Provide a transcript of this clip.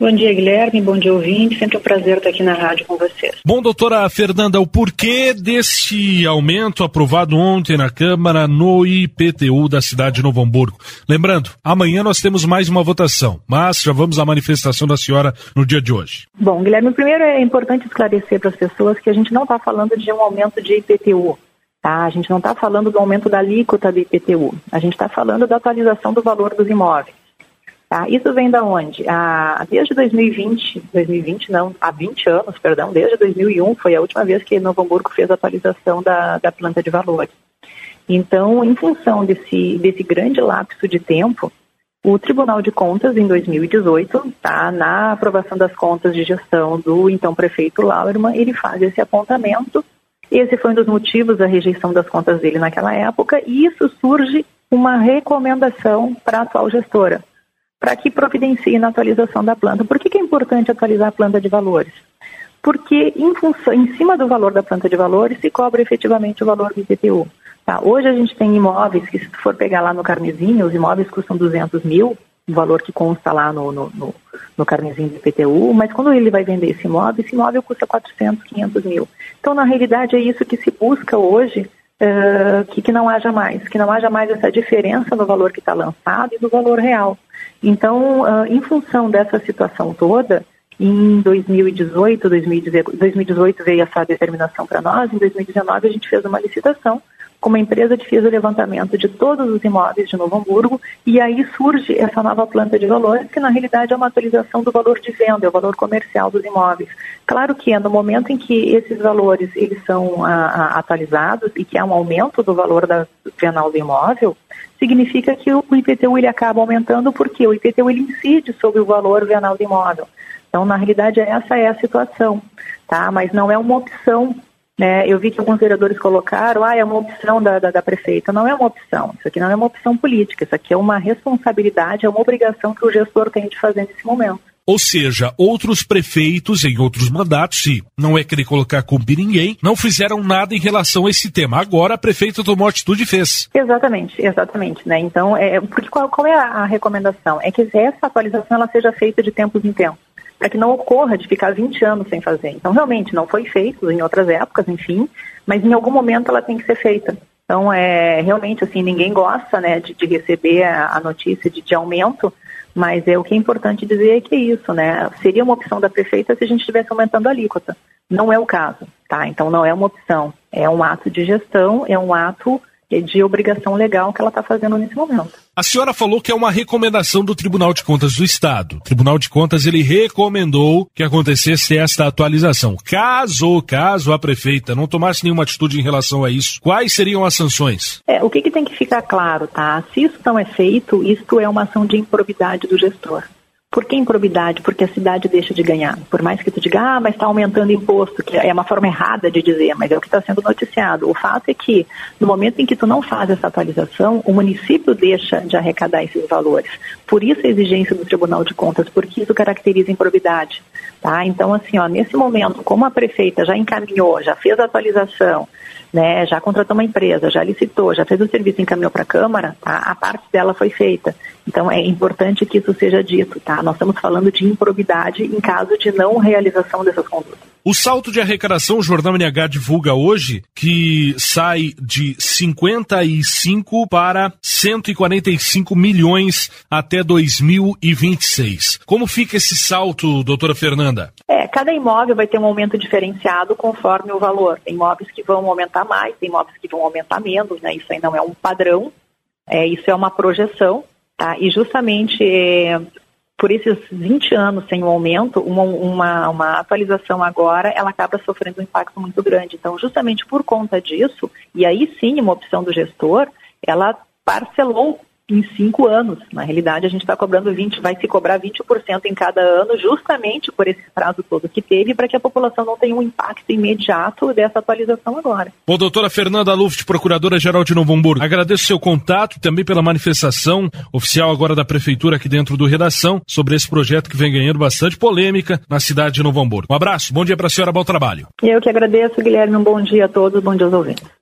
Bom dia, Guilherme. Bom dia, ouvinte. Sempre um prazer estar aqui na rádio com vocês. Bom, doutora Fernanda, o porquê deste aumento aprovado ontem na Câmara no IPTU da cidade de Novo Hamburgo? Lembrando, amanhã nós temos mais uma votação, mas já vamos à manifestação da senhora no dia de hoje. Bom, Guilherme, primeiro é importante esclarecer para as pessoas que a gente não está falando de um aumento de IPTU. Tá? A gente não está falando do aumento da alíquota do IPTU. A gente está falando da atualização do valor dos imóveis. Tá? Isso vem da onde? Ah, desde 2020, 2020 não, há 20 anos, perdão, desde 2001 foi a última vez que Novo Hamburgo fez a atualização da, da planta de valores. Então, em função desse, desse grande lapso de tempo, o Tribunal de Contas, em 2018, tá, na aprovação das contas de gestão do então prefeito Lauerman, ele faz esse apontamento. Esse foi um dos motivos da rejeição das contas dele naquela época, e isso surge uma recomendação para a atual gestora, para que providencie na atualização da planta. Por que, que, é importante atualizar a planta de valores? Porque em, função, em cima do valor da planta de valores se cobra efetivamente o valor do IPTU. Tá? Hoje a gente tem imóveis que, se for pegar lá no carnezinho, os imóveis custam 200 mil, o valor que consta lá no, no, no, no carnezinho do IPTU, mas quando ele vai vender esse imóvel, esse imóvel custa 400, 500 mil. Então, na realidade, é isso que se busca hoje Que, que, não haja mais, que não haja mais essa diferença no valor que está lançado e do valor real. Então, uh, em função dessa situação toda, em 2018, 2018 veio essa determinação para nós, em 2019 a gente fez uma licitação com uma empresa que fez o levantamento de todos os imóveis de Novo Hamburgo e aí surge essa nova planta de valores que na realidade é uma atualização do valor de venda, é o valor comercial dos imóveis. Claro que é no momento em que esses valores eles são a, a, atualizados e que há um aumento do valor da venal do imóvel, significa que o IPTU ele acaba aumentando porque o IPTU ele incide sobre o valor venal do imóvel. Então, na realidade, essa é a situação, tá? Mas não é uma opção né? Eu vi que alguns vereadores colocaram, ah, é uma opção da, da, da, prefeita. Não é uma opção, isso aqui não é uma opção política, isso aqui é uma responsabilidade, é uma obrigação que o gestor tem de fazer nesse momento. Ou seja, outros prefeitos em outros mandatos, se não é querer colocar culpa em ninguém, não fizeram nada em relação a esse tema. Agora a prefeita tomou atitude e fez. Exatamente, exatamente. Né? Então, é, porque qual, qual é a, a recomendação? É que essa atualização ela seja feita de tempos em tempos para que não ocorra de ficar 20 anos sem fazer. Então, realmente, não foi feito em outras épocas, enfim, mas em algum momento ela tem que ser feita. Então, é realmente assim, ninguém gosta né, de, de receber a, a notícia de, de, aumento, mas é o que é importante dizer é que é isso, né? Seria uma opção da prefeita se a gente estivesse aumentando a alíquota. Não é o caso, tá? Então não é uma opção. É um ato de gestão, é um ato de obrigação legal que ela está fazendo nesse momento. A senhora falou que é uma recomendação do Tribunal de Contas do Estado. O Tribunal de Contas ele recomendou que acontecesse esta atualização. Caso, caso a prefeita não tomasse nenhuma atitude em relação a isso, quais seriam as sanções? É, o que, que tem que ficar claro, tá? Se isso não é feito, isto é uma ação de improbidade do gestor. Por que improbidade? Porque a cidade deixa de ganhar. Por mais que tu diga, ah, mas está aumentando imposto, que é uma forma errada de dizer, mas é o que está sendo noticiado. O fato é que, no momento em que tu não faz essa atualização, o município deixa de arrecadar esses valores. Por isso a exigência do Tribunal de Contas, porque isso caracteriza improbidade. Tá? Então, assim, ó, nesse momento, como a prefeita já encaminhou, já fez a atualização, né, já contratou uma empresa, já licitou, já fez o serviço e encaminhou para a Câmara, tá? a parte dela foi feita. Então é importante que isso seja dito, tá? Nós estamos falando de improbidade em caso de não realização dessas condutas. O salto de arrecadação, o Jornal NH divulga hoje que sai de 55 para 145 milhões até 2026. Como fica esse salto, doutora Fernanda? É, cada imóvel vai ter um aumento diferenciado conforme o valor. Tem imóveis que vão aumentar mais, tem imóveis que vão aumentar menos, né? Isso aí não é um padrão, é, isso é uma projeção, tá? E justamente é, por esses 20 anos sem um aumento, uma, uma, uma, atualização agora, ela acaba sofrendo um impacto muito grande. Então, justamente por conta disso, e aí sim uma opção do gestor, ela parcelou em cinco anos. Na realidade, a gente está cobrando 20, vai se cobrar 20% em cada ano, justamente por esse prazo todo que teve, para que a população não tenha um impacto imediato dessa atualização agora. Bom, doutora Fernanda Luft, Procuradora-Geral de Novo Hamburgo, agradeço seu contato e também pela manifestação oficial agora da Prefeitura aqui dentro do Redação sobre esse projeto que vem ganhando bastante polêmica na cidade de Novo Hamburgo. Um abraço, bom dia para a senhora, bom trabalho. Eu que agradeço, Guilherme, um bom dia a todos, bom dia aos ouvintes.